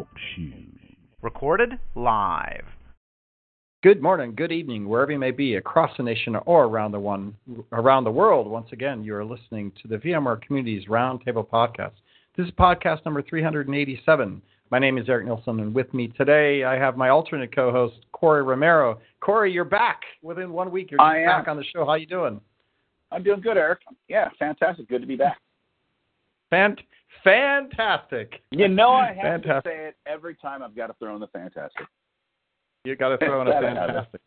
Talk Shoes. Recorded live. Good morning, good evening, wherever you may be, across the nation or around the one around the world. Once again, you are listening to the VMware Communities Roundtable Podcast. This is podcast number 387. My name is Eric Nielsen, and with me today I have my alternate co-host Corey Romero. Corey, you're back within one week. You're back on the show. How you doing? I'm doing good, Eric. Yeah, fantastic. Good to be back. Fant- fantastic. You know I have fantastic. to say it every time I've got to throw in the fantastic. You got to throw in a fantastic.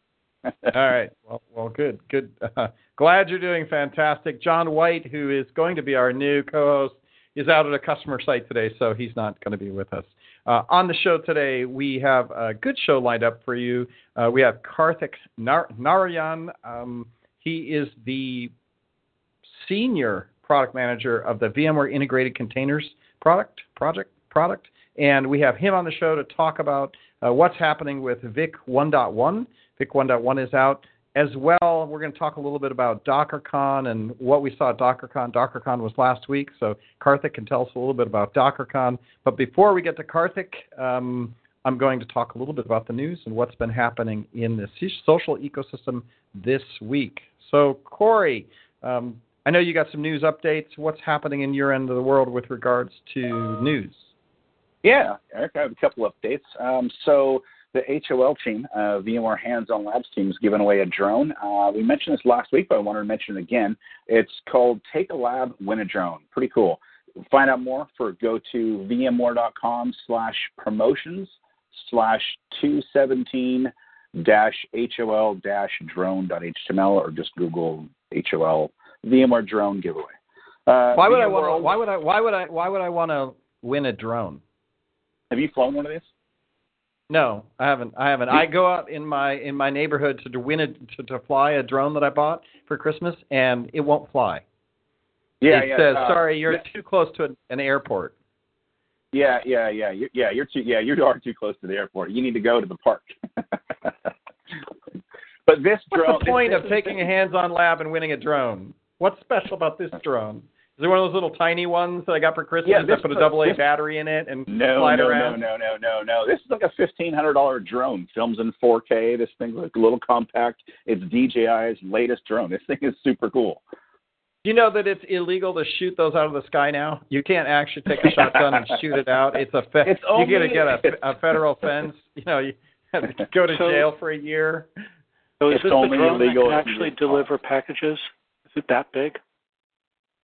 All right. Well, well, good, good. Uh, glad you're doing fantastic. John White, who is going to be our new co-host, is out at a customer site today, so he's not going to be with us. Uh, on the show today, we have a good show lined up for you. Uh, we have Karthik Nar- Narayan. Um, he is the senior product manager of the VMware Integrated Containers product project product, and we have him on the show to talk about uh, what's happening with VIC 1.1. VIC 1.1 is out. As well, we're going to talk a little bit about DockerCon and what we saw at DockerCon. DockerCon was last week, so Karthik can tell us a little bit about DockerCon. But before we get to Karthik, um, I'm going to talk a little bit about the news and what's been happening in the social ecosystem this week. So, Corey, um, I know you got some news updates. What's happening in your end of the world with regards to news? Yeah, Eric, I have a couple updates. Um, so the HOL team, uh, VMware Hands-On Labs team, is giving away a drone. Uh, we mentioned this last week, but I wanted to mention it again. It's called Take a Lab, Win a Drone. Pretty cool. Find out more for go to vmware.com slash promotions slash 217 dash HOL drone.html or just Google HOL VMware drone giveaway. Uh, Why would I want? Why would I? Why would I? Why would I want to win a drone? Have you flown one of these? No, I haven't. I haven't. I go out in my in my neighborhood to, to win a to, to fly a drone that I bought for Christmas, and it won't fly. Yeah, it yeah. says, uh, "Sorry, you're yeah. too close to an, airport." Yeah, yeah, yeah, you, yeah. You're too. Yeah, you are too close to the airport. You need to go to the park. but this What's drone. the point this, of taking a hands-on lab and winning a drone? What's special about this drone? Is it one of those little tiny ones that I got for Christmas Yeah, that this put a double A battery in it and No, slide no, around? no, no, no, no, no. No. This is like a fifteen hundred dollar drone. Films in 4K. This thing's like a little compact. It's DJI's latest drone. This thing is super cool. Do you know that it's illegal to shoot those out of the sky now? You can't actually take a shotgun and shoot it out. It's a fe- It's you got to get a, a federal fence. You know, you have to go to So- jail for a year. So is It's this the only drone that illegal can actually deliver packages? Is it that big?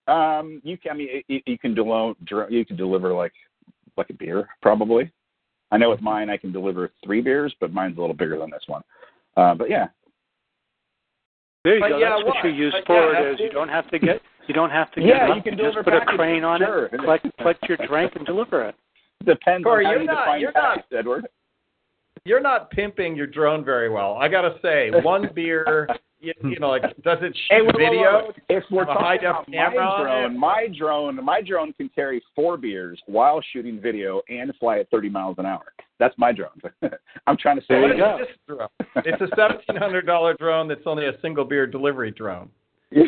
Um, you can. I mean, you, you can deliver. You can deliver like like a beer, probably. I know with mine, I can deliver three beers, but mine's a little bigger than this one. Uh, but yeah, There you But go. yeah, That's what what- you use but for yeah, it. Is you don't have to get you don't have to get Yeah, up. you can just deliver put a crane on sure. it, collect collect your drink, and deliver it. depends Corey, on how you're you not- define you're package, Edward. You're not pimping your drone very well. I got to say, one beer, you, you know, like does it shoot Hey, whoa, whoa, video? whoa. If we're Have a talking high-def about my drone, it? my drone, my drone can carry four beers while shooting video and fly at 30 miles an hour. That's my drone. I'm trying to say. There What you is go. this drone? It's a seventeen hundred dollar drone that's only a single beer delivery drone. right.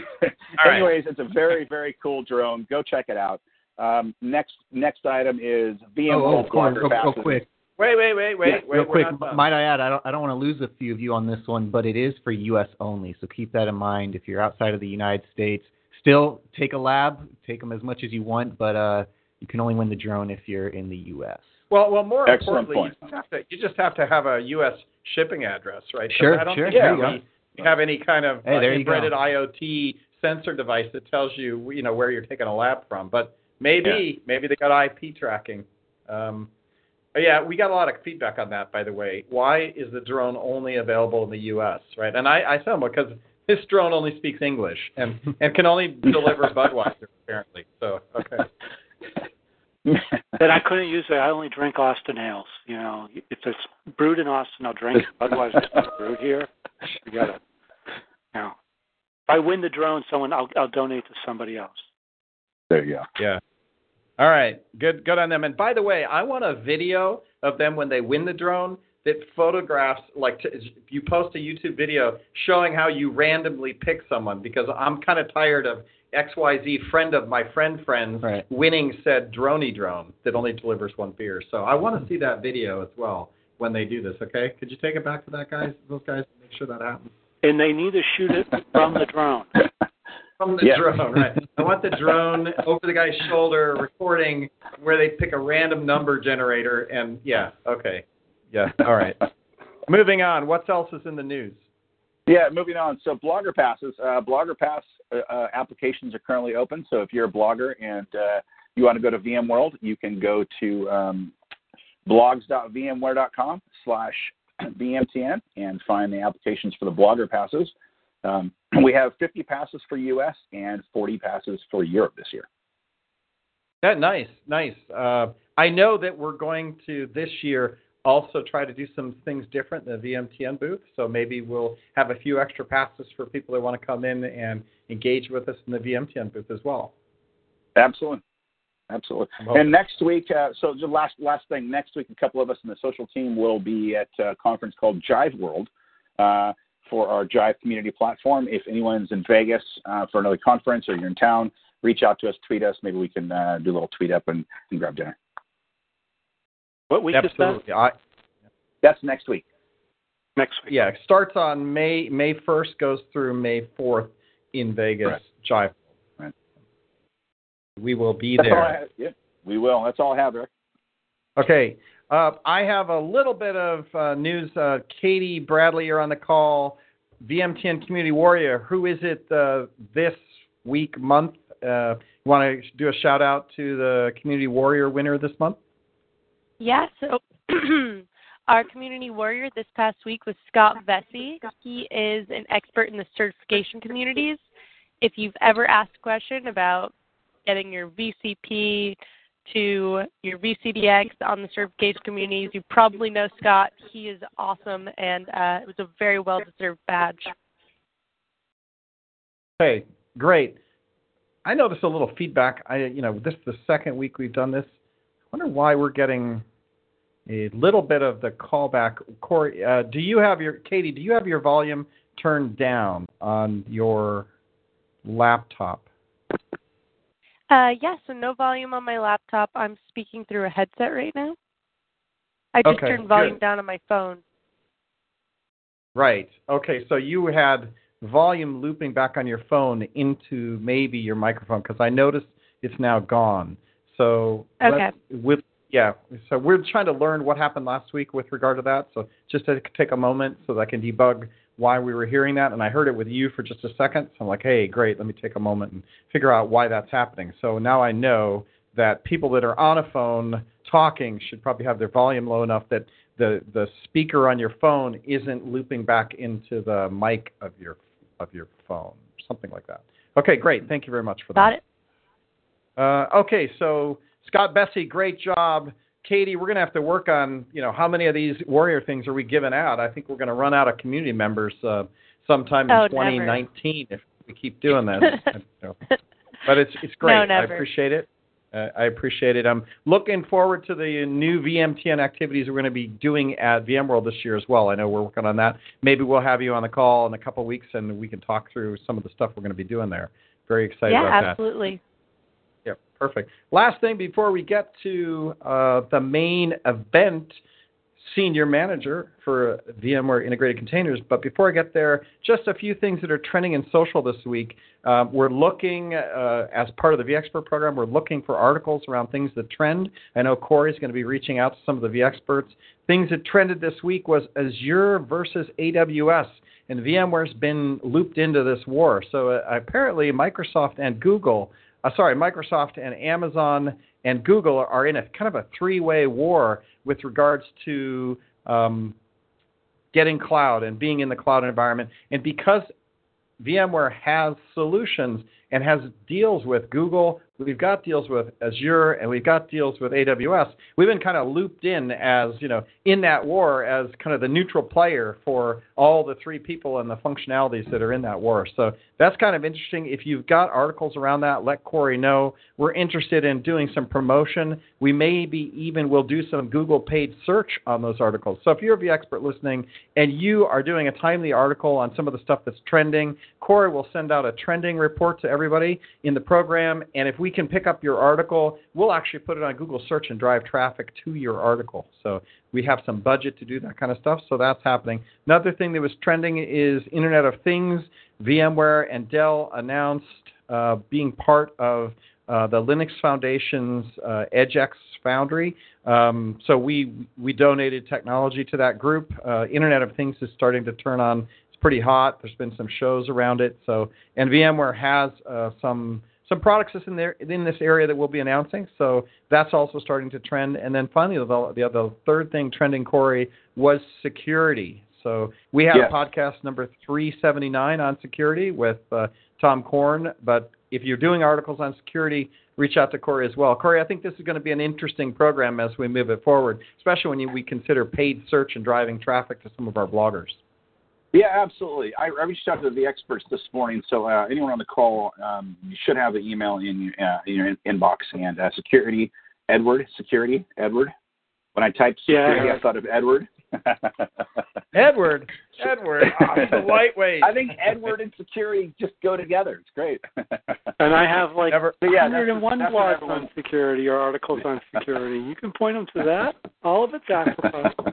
Anyways, it's a very very cool drone. Go check it out. Um, next next item is VM Oh, oh, World Corey, real, real quick, Wait, wait, wait, wait, Yeah, wait. real quick. Might I add? I don't, I don't want to lose a few of you on this one, but it is for U.S. only. So keep that in mind. If you're outside of the United States, still take a lab, take them as much as you want, but uh, you can only win the drone if you're in the U.S. Well, well, more Excellent importantly, point. you just, have to, you just have to have a U.S. shipping address, right? Sure, I don't sure, think there we you have any kind of Hey, uh, there embedded IoT sensor device that tells you, you know, where you're taking a lab from. But maybe, maybe they got IP tracking. Um, but Oh, yeah, we got a lot of feedback on that, by the way. Why is the drone only available in the U.S., right? And I, I tell them because this drone only speaks English and, and can only deliver Budweiser, apparently. So, okay. That I couldn't use it. I only drink Austin ales. You know, if it's brewed in Austin, I'll drink. it. Otherwise, it's not brewed here. You gotta. You know, if I win the drone, someone I'll I'll donate to somebody else. there you go. Yeah. All right. Good good on them. And by the way, I want a video of them when they win the drone that photographs like to, if you post a YouTube video showing how you randomly pick someone because I'm kind of tired of XYZ friend of my friend friends Right. winning said droney drone that only delivers one beer. So I want to see that video as well when they do this. Okay, could you take it back to that guys? Those guys make sure that happens And they need to shoot it from the drone. From the Yeah. drone. Right. I want the drone over the guy's shoulder recording where they pick a random number generator and yeah. Okay. Yeah. All right. Moving on. What else is in the news? Yeah, moving on. So Blogger Passes, uh, Blogger Pass uh, uh, applications are currently open. So if you're a blogger and uh, you want to go to VMworld, you can go to um, blogs.vmware.com slash VMTN and find the applications for the Blogger Passes. Um, we have 50 passes for U.S. and 40 passes for Europe this year. That nice, nice. Uh, I know that we're going to this year also try to do some things different in the VMTN booth. So maybe we'll have a few extra passes for people that want to come in and engage with us in the VMTN booth as well. Absolutely. Absolutely. And next week, uh, so the last last thing, next week, a couple of us in the social team will be at a conference called Jive World uh, for our Jive community platform. If anyone's in Vegas uh, for another conference or you're in town, reach out to us, tweet us. Maybe we can uh, do a little tweet up and, and grab dinner. What week is that? Absolutely. I, That's next week. Next week. yeah, it starts on May May 1st, goes through May 4th in Vegas. Correct. Jive. Right. We will be That's all I there. have. Yeah, we will. That's all I have, Eric. Okay. Uh, I have a little bit of uh, news. Uh, Katie Bradley, you're on the call. VMTN Community Warrior. Who is it uh, this week, month? Uh, you want to do a shout out to the Community Warrior winner this month? Yeah, so our community warrior this past week was Scott Vesey. He is an expert in the certification communities. If you've ever asked a question about getting your VCP to your VCDX on the certification communities, you probably know Scott. He is awesome, and uh, it was a very well deserved badge. Okay, great. I noticed a little feedback. I, you know, this is the second week we've done this. I wonder why we're getting a little bit of the callback. Corey, uh, do you have your Katie? Do you have your volume turned down on your laptop? Uh, yeah, so no volume on my laptop. I'm speaking through a headset right now. I just Okay, turned volume good. down on my phone. Right. Okay. So you had volume looping back on your phone into maybe your microphone because I noticed it's now gone. So Okay. with yeah. So we're trying to learn what happened last week with regard to that. So just to take a moment so that I can debug why we were hearing that, and I heard it with you for just a second. So I'm like, hey, great. Let me take a moment and figure out why that's happening. So now I know that people that are on a phone talking should probably have their volume low enough that the the speaker on your phone isn't looping back into the mic of your of your phone, something like that. Okay, great. Thank you very much for that. Got it? Uh, okay, so Scott Bessie, great job. Katie, we're going to have to work on, you know, how many of these warrior things are we giving out? I think we're going to run out of community members uh, sometime in Oh, never. 2019 if we keep doing this. but it's it's great. I never. appreciate it. Uh, I appreciate it. I'm looking forward to the new VMTN activities we're going to be doing at VMworld this year as well. I know we're working on that. Maybe we'll have you on the call in a couple of weeks and we can talk through some of the stuff we're going to be doing there. Very excited yeah, about that. absolutely. Yep, perfect. Last thing before we get to uh, the main event, senior manager for VMware Integrated Containers. But before I get there, just a few things that are trending in social this week. Uh, we're looking, uh, as part of the vExpert program, we're looking for articles around things that trend. I know Corey's going to be reaching out to some of the vExperts. Things that trended this week was Azure versus AWS. And VMware's been looped into this war. So uh, apparently, Microsoft and Google uh, sorry, Microsoft and Amazon and Google are in a kind of a three-way war with regards to um, getting cloud and being in the cloud environment. And because VMware has solutions and has deals with Google, we've got deals with Azure, and we've got deals with AWS. We've been kind of looped in as you know in that war as kind of the neutral player for all the three people and the functionalities that are in that war. So that's kind of interesting. If you've got articles around that, let Corey know. We're interested in doing some promotion. We maybe even will do some Google paid search on those articles. So if you're a vExpert listening and you are doing a timely article on some of the stuff that's trending, Corey will send out a trending report to everybody in the program. And if we can pick up your article, we'll actually put it on Google search and drive traffic to your article. So we have some budget to do that kind of stuff. So that's happening. Another thing that was trending is Internet of Things. VMware and Dell announced uh, being part of uh, the Linux Foundation's uh, EdgeX Foundry. Um, so we we donated technology to that group. Uh, Internet of Things is starting to turn on. It's pretty hot. There's been some shows around it. So and VMware has uh, some some products in there in this area that we'll be announcing. So that's also starting to trend. And then finally, the the, the third thing trending, Corey, was security. So we have yes. podcast number 379 on security with uh, Tom Corn. But if you're doing articles on security, reach out to Corey as well. Corey, I think this is going to be an interesting program as we move it forward, especially when you, we consider paid search and driving traffic to some of our bloggers. Yeah, absolutely. I, I reached out to the experts this morning, so uh, anyone on the call, um, you should have the email in, uh, in your inbox. And uh, security, Edward, security, Edward. When I typed security, yeah. I thought of Edward. Edward, Edward, oh, lightweight. I think Edward and security just go together. It's great. and I have like Never, yeah, 101 that's, blogs that's on security or articles on security. You can point them to that. All of it's accessible.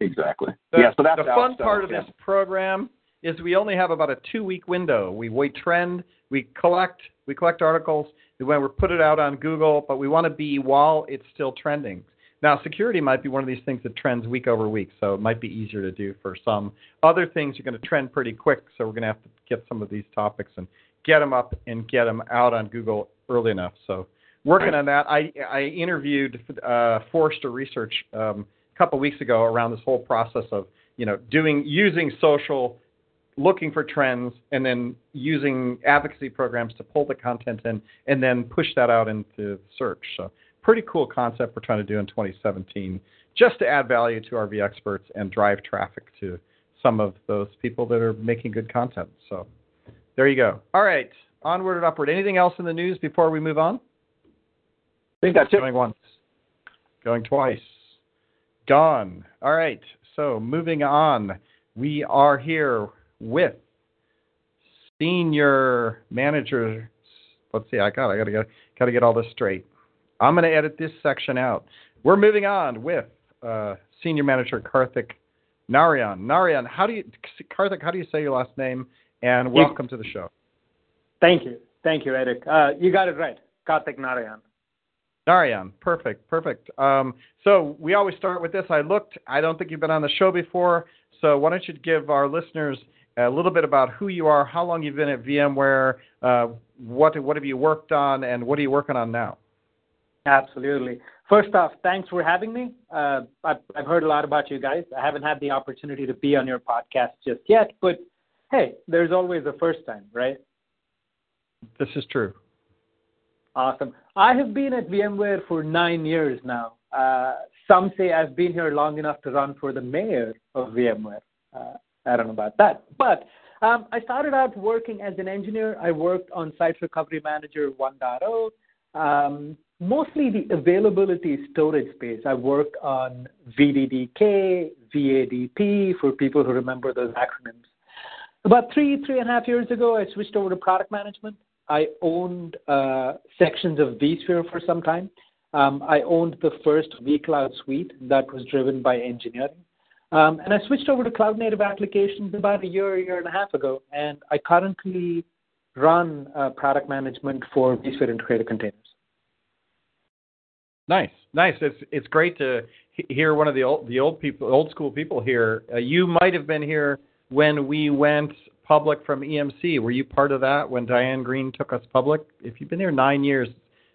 Exactly. The, yeah, so that's the fun so, part of yeah. this program is we only have about a two week window. We wait trend, we collect we collect articles, when we put it out on Google, but we want to be while it's still trending. Now, security might be one of these things that trends week over week, so it might be easier to do for some. Other things are going to trend pretty quick, so we're going to have to get some of these topics and get them up and get them out on Google early enough. So, working on that. I I interviewed uh, Forrester Research um, couple weeks ago around this whole process of you know doing using social, looking for trends, and then using advocacy programs to pull the content in, and then push that out into search. So pretty cool concept we're trying to do in 2017 just to add value to our experts and drive traffic to some of those people that are making good content. So there you go. All right, onward and upward. Anything else in the news before we move on? I think that's it. Going once, going twice, gone. All right, so moving on. We are here with senior manager. Let's see, I got, I got to get, got to get all this straight. I'm going to edit this section out. We're moving on with uh, Senior Manager Karthik Narayan. Narayan, how do you, Karthik, how do you say your last name? And welcome to the show. Thank you. Thank you, Eric. Uh, you got it right. Karthik Narayan. Narayan, perfect, perfect. Um, so we always start with this. I looked, I don't think you've been on the show before, so why don't you give our listeners a little bit about who you are, how long you've been at VMware, uh, what, what have you worked on, and what are you working on now? Absolutely. First off, thanks for having me. Uh, I've, I've heard a lot about you guys. I haven't had the opportunity to be on your podcast just yet, but hey, there's always a first time, right? This is true. Awesome. I have been at VMware for nine years now. Uh, some say I've been here long enough to run for the mayor of VMware. Uh, I don't know about that. But um, I started out working as an engineer. I worked on Site Recovery Manager 1.0. Um, mostly the availability storage space. I worked on VDDK, VADP, for people who remember those acronyms. About three, three and a half years ago, I switched over to product management. I owned uh, sections of vSphere for some time. Um, I owned the first vCloud suite that was driven by engineering. Um, and I switched over to cloud native applications about a year, year and a half ago. And I currently run uh, product management for vSphere integrated containers. Nice, nice. It's it's great to hear one of the old the old people, old school people here. Uh, you might have been here when we went public from EMC. Were you part of that when Diane Greene took us public? If you've been here nine years,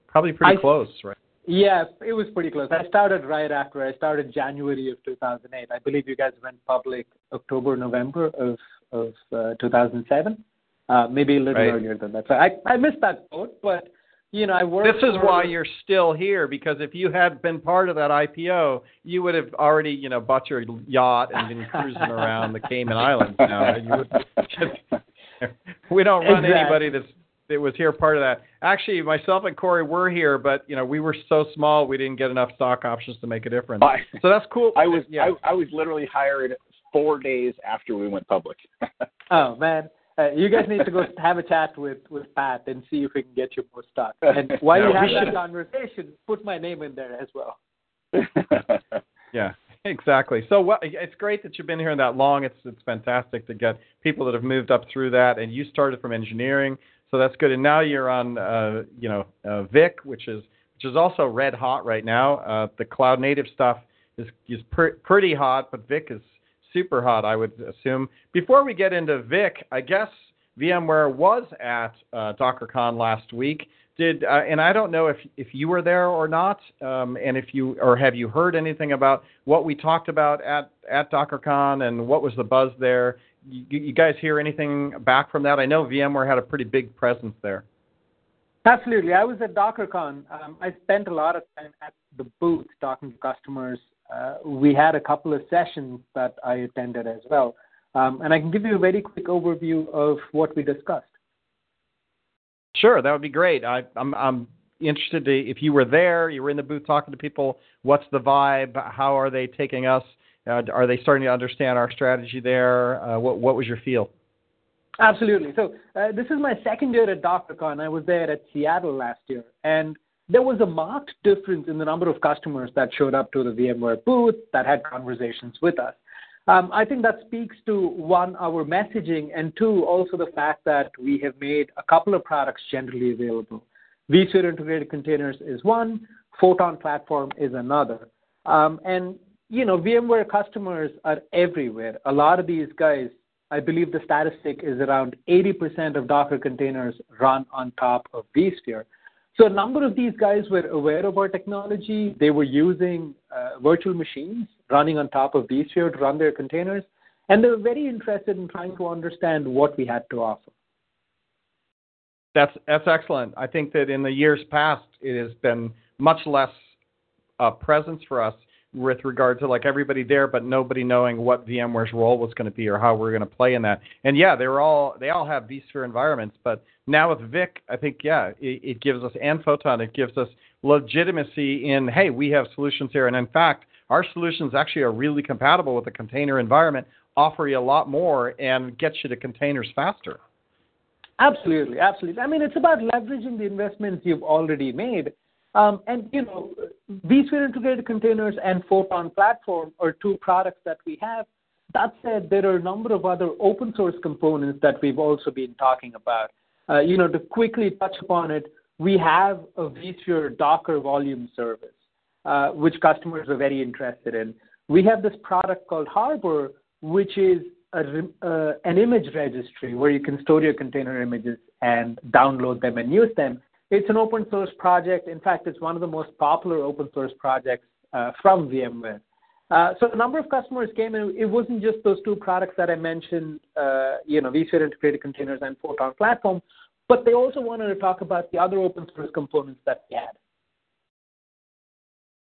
probably pretty I, close, right? Yeah, it was pretty close. I started right after. I started January of 2008. I believe you guys went public October, November of of uh, 2007. Uh, maybe a little right. earlier than that. So I I missed that boat, but you know, I work. This is for, why you're still here because if you had been part of that IPO, you would have already, you know, bought your yacht and been cruising around the Cayman Islands. Now you just, we don't run Exactly. anybody that's that was here part of that. Actually, myself and Corey were here, but you know we were so small we didn't get enough stock options to make a difference. I, So that's cool. I was yeah. I, I was literally hired four days after we went public. Oh man, uh, you guys need to go have a chat with with Pat and see if we can get you more stock. And while No, you have that should- conversation, put my name in there as well. Yeah, exactly. So well, it's great that you've been here that long. It's it's fantastic to get people that have moved up through that, and you started from engineering, so that's good. And now you're on, uh, you know, uh, VIC, which is which is also red hot right now. Uh, the cloud native stuff is is pr- pretty hot, but VIC is super hot, I would assume. Before we get into VIC, I guess VMware was at uh, DockerCon last week. Did uh, and I don't know if if you were there or not, um, and if you or have you heard anything about what we talked about at at DockerCon and what was the buzz there? You, you guys hear anything back from that? I know VMware had a pretty big presence there. Absolutely. I was at DockerCon. Um, I spent a lot of time at the booth talking to customers. Uh, we had a couple of sessions that I attended as well. Um, and I can give you a very quick overview of what we discussed. Sure, that would be great. I, I'm I'm interested to if you were there, you were in the booth talking to people. What's the vibe? How are they taking us? Uh, are they starting to understand our strategy there? Uh, what what was your feel? Absolutely. So uh, this is my second year at DockerCon. I was there at Seattle last year, and there was a marked difference in the number of customers that showed up to the VMware booth that had conversations with us. Um, I think that speaks to one, our messaging, and two, also the fact that we have made a couple of products generally available. vSphere integrated containers is one, Photon platform is another. Um, and you know, VMware customers are everywhere. A lot of these guys, I believe the statistic is around 80% of Docker containers run on top of vSphere. So a number of these guys were aware of our technology. They were using uh, virtual machines running on top of vSphere to run their containers, and they were very interested in trying to understand what we had to offer. That's that's excellent. I think that in the years past, it has been much less uh, presence for us with regard to like everybody there, but nobody knowing what VMware's role was going to be or how we're going to play in that. And yeah, they were all they all have vSphere environments, but now with VIC, I think yeah, it, it gives us and Photon, it gives us legitimacy in hey, we have solutions here, and in fact, our solutions actually are really compatible with the container environment, offer you a lot more, and get you to containers faster. Absolutely, absolutely. I mean, it's about leveraging the investments you've already made. Um, and you know, vSphere integrated containers and Photon platform are two products that we have. That said, there are a number of other open source components that we've also been talking about. Uh, you know, to quickly touch upon it, we have a vSphere Docker volume service, uh, which customers are very interested in. We have this product called Harbor, which is uh, an image registry where you can store your container images and download them and use them. It's an open source project. In fact, it's one of the most popular open source projects uh, from VMware. Uh, so a number of customers came, and it wasn't just those two products that I mentioned, uh, you know, vSphere integrated containers and Photon platform, but they also wanted to talk about the other open source components that we had.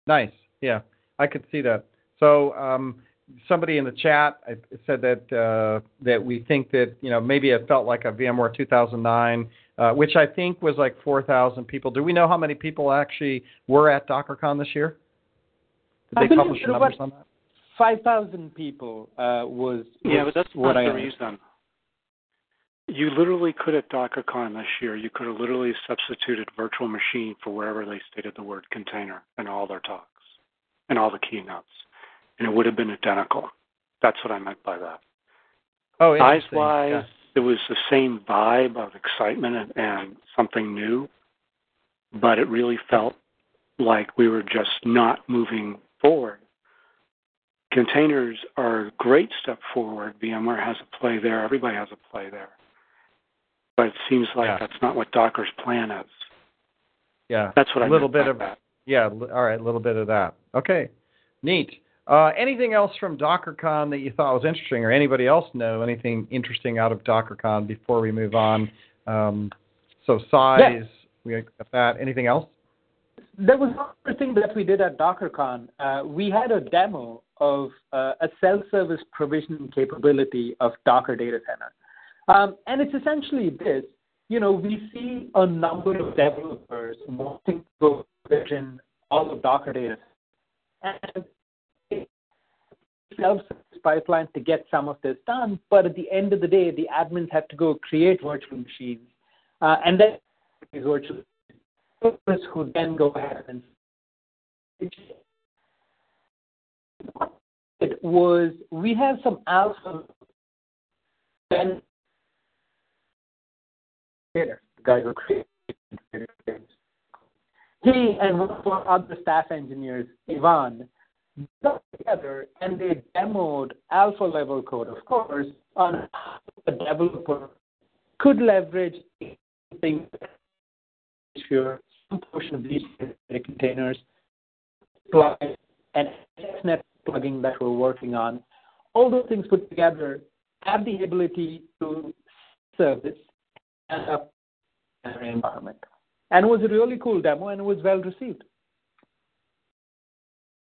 Nice. Yeah, I could see that. So um, somebody in the chat said that uh, that we think that you know maybe it felt like a VMware 2009, uh, which I think was like 4,000 people. Do we know how many people actually were at DockerCon this year? Did I they publish there were numbers about on that? 5,000 people uh, was, Yeah, was but that's what not I the understood. reason. You literally could at DockerCon this year, you could have literally substituted virtual machine for wherever they stated the word container in all their talks and all the keynotes, and it would have been identical. That's what I meant by that. Oh, Size wise, Yeah. It was the same vibe of excitement and, and something new, but it really felt like we were just not moving forward. Containers are a great step forward. VMware has a play there. Everybody has a play there. But it seems like Yeah. that's not what Docker's plan is. Yeah. That's what a I little bit of that. Yeah, all right, a little bit of that. Okay, neat. Uh, anything else from DockerCon that you thought was interesting, or anybody else know anything interesting out of DockerCon before we move on? Um, so size, we got that. Anything else? There was another thing that we did at DockerCon. Uh, we had a demo of uh, a self-service provisioning capability of Docker Data Center, um, and it's essentially this. You know, we see a number of developers wanting to go provision all of Docker data, and self-service pipeline to get some of this done. But at the end of the day, the admins have to go create virtual machines, uh, and then these virtual who then go ahead and it was we have some alpha then the guy who created he and one of our other staff engineers, Ivan, got together and they demoed alpha level code, of course, on how a developer could leverage some portion of these containers, and SNET plugging that we're working on. All those things put together have the ability to service and up environment. And it was a really cool demo and it was well received.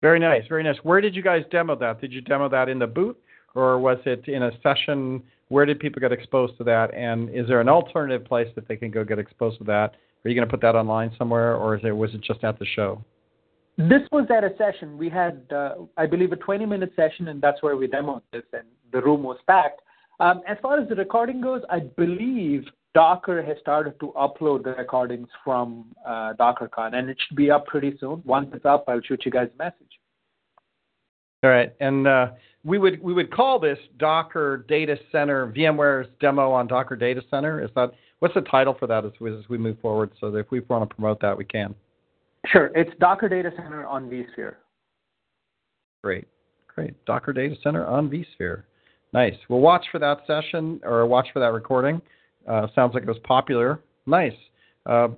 Very nice, very nice. Where did you guys demo that? Did you demo that in the booth or was it in a session? Where did people get exposed to that? And is there an alternative place that they can go get exposed to that? Are you going to put that online somewhere, or is it was it just at the show? This was at a session. We had, uh, I believe, a 20-minute session, and that's where we demoed this, and the room was packed. Um, as far as the recording goes, I believe Docker has started to upload the recordings from uh, DockerCon, and it should be up pretty soon. Once it's up, I'll shoot you guys a message. All right, and uh, we would we would call this Docker Data Center VMware's demo on Docker Data Center. Is that what's the title for that as we, as we move forward? So that if we want to promote that, we can. Sure, it's Docker Data Center on vSphere. Great, great. Docker Data Center on vSphere. Nice. We'll watch for that session or watch for that recording. Uh, sounds like it was popular. Nice. Uh,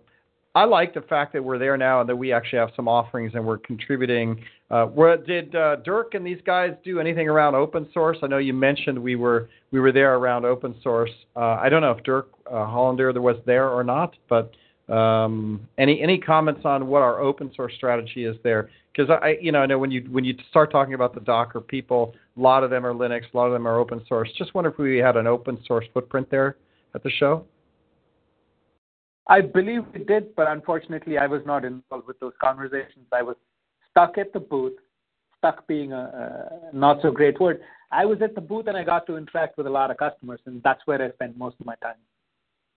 I like the fact that we're there now and that we actually have some offerings and we're contributing. Uh, what, did uh, Dirk and these guys do anything around open source? I know you mentioned we were we were there around open source. Uh, I don't know if Dirk uh, Hohndel was there or not, but um, any any comments on what our open source strategy is there? Because I you know I know when you when you start talking about the Docker people, a lot of them are Linux, a lot of them are open source. Just wonder if we had an open source footprint there at the show. I believe we did, but unfortunately, I was not involved with those conversations. I was stuck at the booth, stuck being a, a not so great word. I was at the booth and I got to interact with a lot of customers, and that's where I spent most of my time.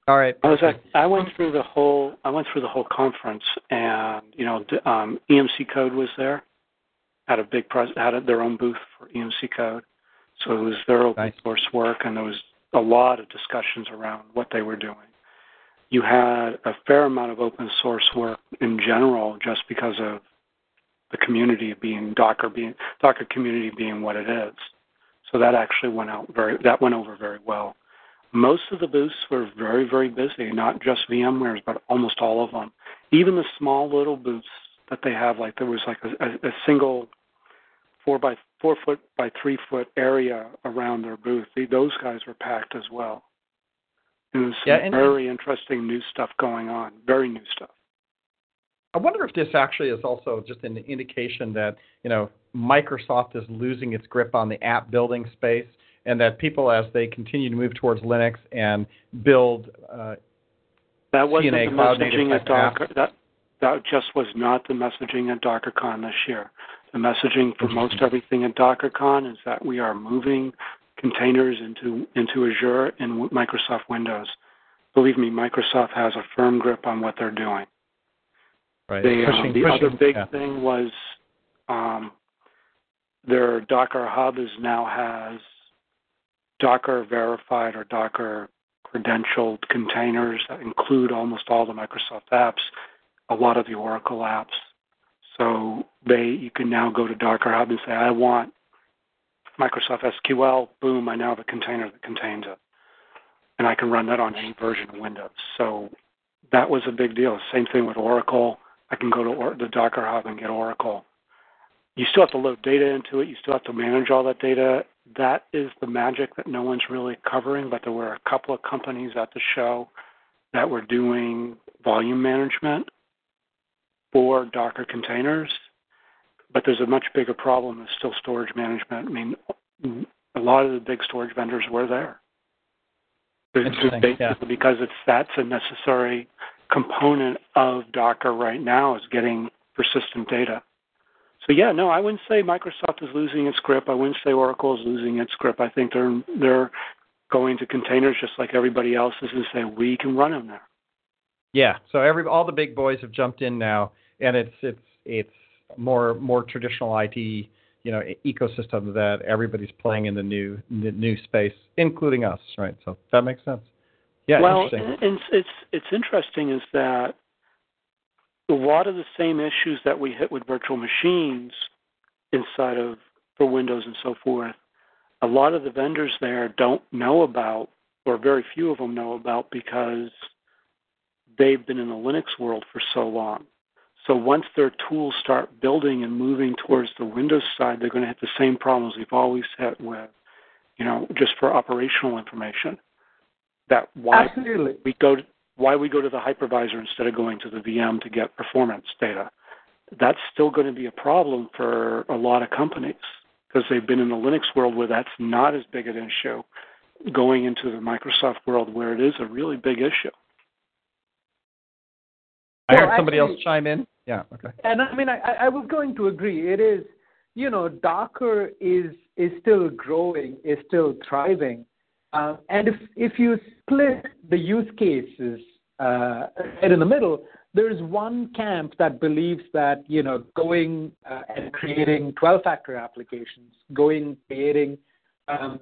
All right. I was at, I went through the whole I went through the whole conference, and you know, um, EMC Code was there, had a big pres had a, their own booth for EMC Code, so it was their open nice. source work, and there was a lot of discussions around what they were doing you had a fair amount of open source work in general just because of the community being Docker being Docker community being what it is. So that actually went out very that went over very well. Most of the booths were very very busy, not just VMware's, but almost all of them. Even the small little booths that they have, like there was like a, a, a single four by four foot by three foot area around their booth. Those guys were packed as well. There's yeah, and, very interesting new stuff going on. Very new stuff. I wonder if this actually is also just an indication that you know Microsoft is losing its grip on the app building space, and that people, as they continue to move towards Linux and build uh, that wasn't CNA, the messaging at Docker. That that just was not the messaging at DockerCon this year. The messaging for most everything at DockerCon is that we are moving containers into into Azure and Microsoft Windows. Believe me, Microsoft has a firm grip on what they're doing. Right. They, um, the pushing, other big yeah. thing was um, their Docker Hub is now has Docker verified or Docker credentialed containers that include almost all the Microsoft apps, a lot of the Oracle apps. So they you can now go to Docker Hub and say, I want Microsoft SQL, boom, I now have a container that contains it. And I can run that on any version of Windows. So that was a big deal. Same thing with Oracle. I can go to or- the Docker Hub and get Oracle. You still have to load data into it. You still have to manage all that data. That is the magic that no one's really covering, but there were a couple of companies at the show that were doing volume management for Docker containers, but there's a much bigger problem of still storage management. I mean, a lot of the big storage vendors were there. Interesting, yeah. Because it's that's a necessary component of Docker right now is getting persistent data. So yeah, no, I wouldn't say Microsoft is losing its grip. I wouldn't say Oracle is losing its grip. I think they're they're going to containers just like everybody else is and say we can run them there. Yeah, so every all the big boys have jumped in now, and it's it's it's more more traditional IT you know ecosystem that everybody's playing in the new the new space, including us, right? So that makes sense. Yeah, well, and it's it's interesting is that a lot of the same issues that we hit with virtual machines inside of for Windows and so forth, a lot of the vendors there don't know about, or very few of them know about because they've been in the Linux world for so long. So once their tools start building and moving towards the Windows side, they're going to hit the same problems we've always hit with, you know, just for operational information. That why Absolutely. we go to, why we go to the hypervisor instead of going to the VM to get performance data. That's still going to be a problem for a lot of companies because they've been in the Linux world where that's not as big an issue. Going into the Microsoft world where it is a really big issue. I heard somebody else chime in. Yeah. Okay. And I mean, I, I was going to agree. It is, you know, Docker is is still growing, is still thriving, uh, and if if you split the use cases uh, right in the middle, there's one camp that believes that you know going uh, and creating 12-factor applications, going creating um,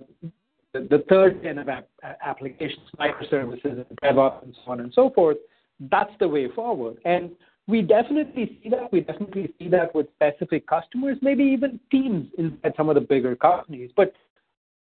the, the third gen of app, applications, microservices, and DevOps, and so on and so forth. That's the way forward, and we definitely see that. We definitely see that with specific customers, maybe even teams inside some of the bigger companies. But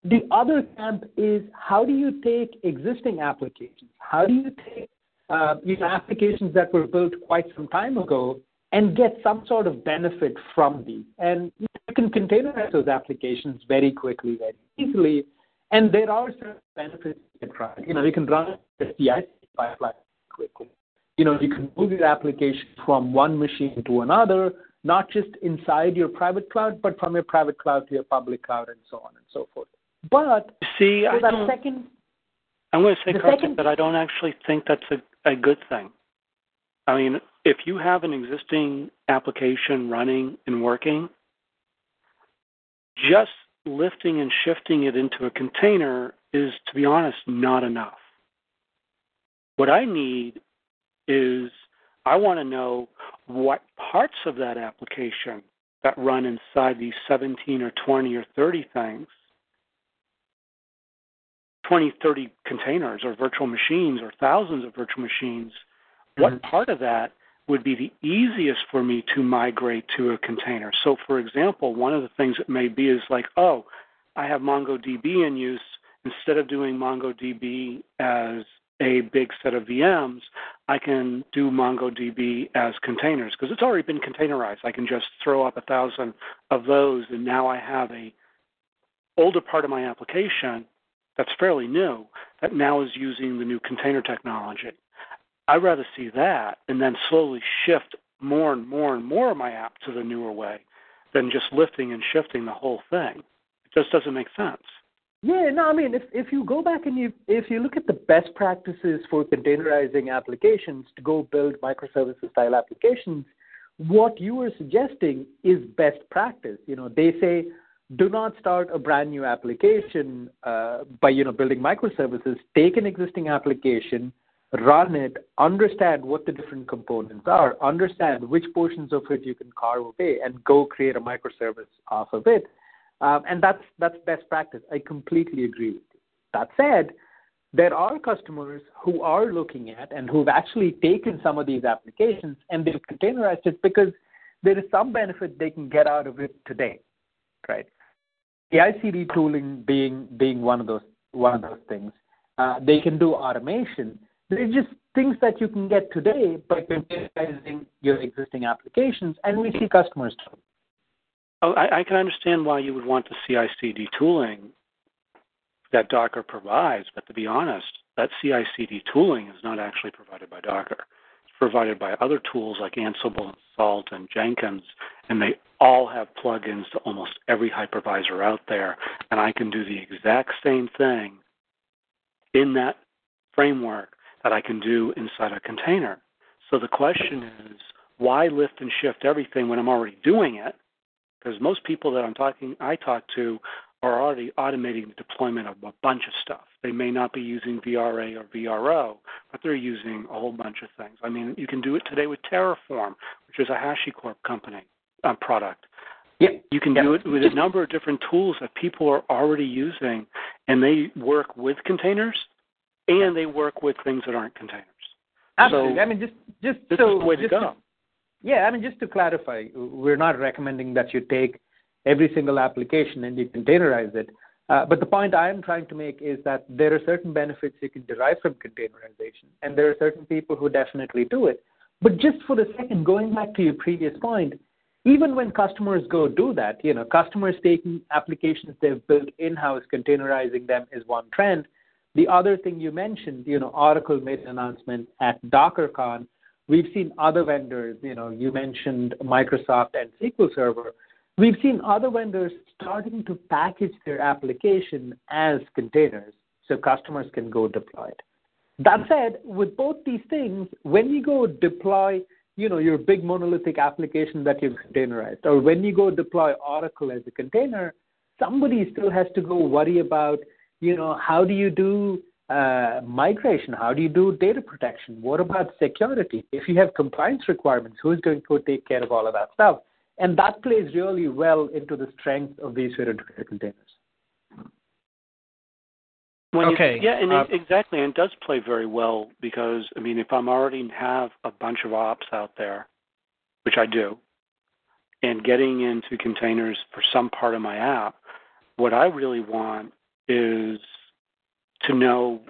the other camp is how do you take existing applications? How do you take uh, you know, applications that were built quite some time ago and get some sort of benefit from these? And you can containerize those applications very quickly, very easily. And there are certain benefits you can You know, you can run the CI pipeline quickly you know, you can move your application from one machine to another, not just inside your private cloud, but from your private cloud to your public cloud and so on and so forth. But see, so I that don't, second, I'm going to say, the Karthik, second- that I don't actually think that's a, a good thing. I mean, if you have an existing application running and working, just lifting and shifting it into a container is, to be honest, not enough. What I need is I want to know what parts of that application that run inside these 17 or 20 or 30 things, 20, 30 containers or virtual machines or thousands of virtual machines, mm-hmm. what part of that would be the easiest for me to migrate to a container? So, for example, one of the things it may be is like, oh, I have MongoDB in use. Instead of doing MongoDB as a big set of VMs, I can do MongoDB as containers because it's already been containerized. I can just throw up a thousand of those, and now I have a older part of my application that's fairly new that now is using the new container technology. I'd rather see that and then slowly shift more and more and more of my app to the newer way than just lifting and shifting the whole thing. It just doesn't make sense. Yeah, no, I mean, if if you go back and you if you look at the best practices for containerizing applications to go build microservices style applications, what you are suggesting is best practice. You know, they say do not start a brand new application uh, by you know building microservices. Take an existing application, run it, understand what the different components are, understand which portions of it you can carve away, and go create a microservice off of it um, and that's that's best practice. I completely agree with you. That said, there are customers who are looking at and who've actually taken some of these applications and they've containerized it because there is some benefit they can get out of it today, right? CI/CD tooling being being one of those one of those things. Uh, they can do automation. They're just things that you can get today by containerizing your existing applications, and we see customers do. Oh, I, I can understand why you would want the CI/CD tooling that Docker provides, but to be honest, that CI/CD tooling is not actually provided by Docker. It's provided by other tools like Ansible and Salt and Jenkins, and they all have plugins to almost every hypervisor out there. And I can do the exact same thing in that framework that I can do inside a container. So the question is, why lift and shift everything when I'm already doing it? Because most people that I'm talking, I talk to, are already automating the deployment of a bunch of stuff. They may not be using VRA or VRO, but they're using a whole bunch of things. I mean, you can do it today with Terraform, which is a HashiCorp company uh, product. Yep. You can yep. do it with a number of different tools that people are already using, and they work with containers, and they work with things that aren't containers. Absolutely. So I mean, just just this so is the way to go. To, yeah, I mean, just to clarify, we're not recommending that you take every single application and you containerize it. Uh, but the point I'm trying to make is that there are certain benefits you can derive from containerization, and there are certain people who definitely do it. But just for a second, going back to your previous point, even when customers go do that, you know, customers taking applications they've built in-house, containerizing them is one trend. The other thing you mentioned, you know, Oracle made an announcement at DockerCon. We've seen other vendors, you know, you mentioned Microsoft and SQL Server. We've seen other vendors starting to package their application as containers so customers can go deploy it. That said, with both these things, when you go deploy, you know, your big monolithic application that you've containerized, or when you go deploy Oracle as a container, somebody still has to go worry about, you know, how do you do uh, migration? How do you do data protection? What about security? If you have compliance requirements, who's going to take care of all of that stuff? And that plays really well into the strength of these vSphere containers. When okay. You, yeah, and uh, it, exactly, and it does play very well because I mean, if I'm already have a bunch of ops out there, which I do, and getting into containers for some part of my app, what I really want is to know.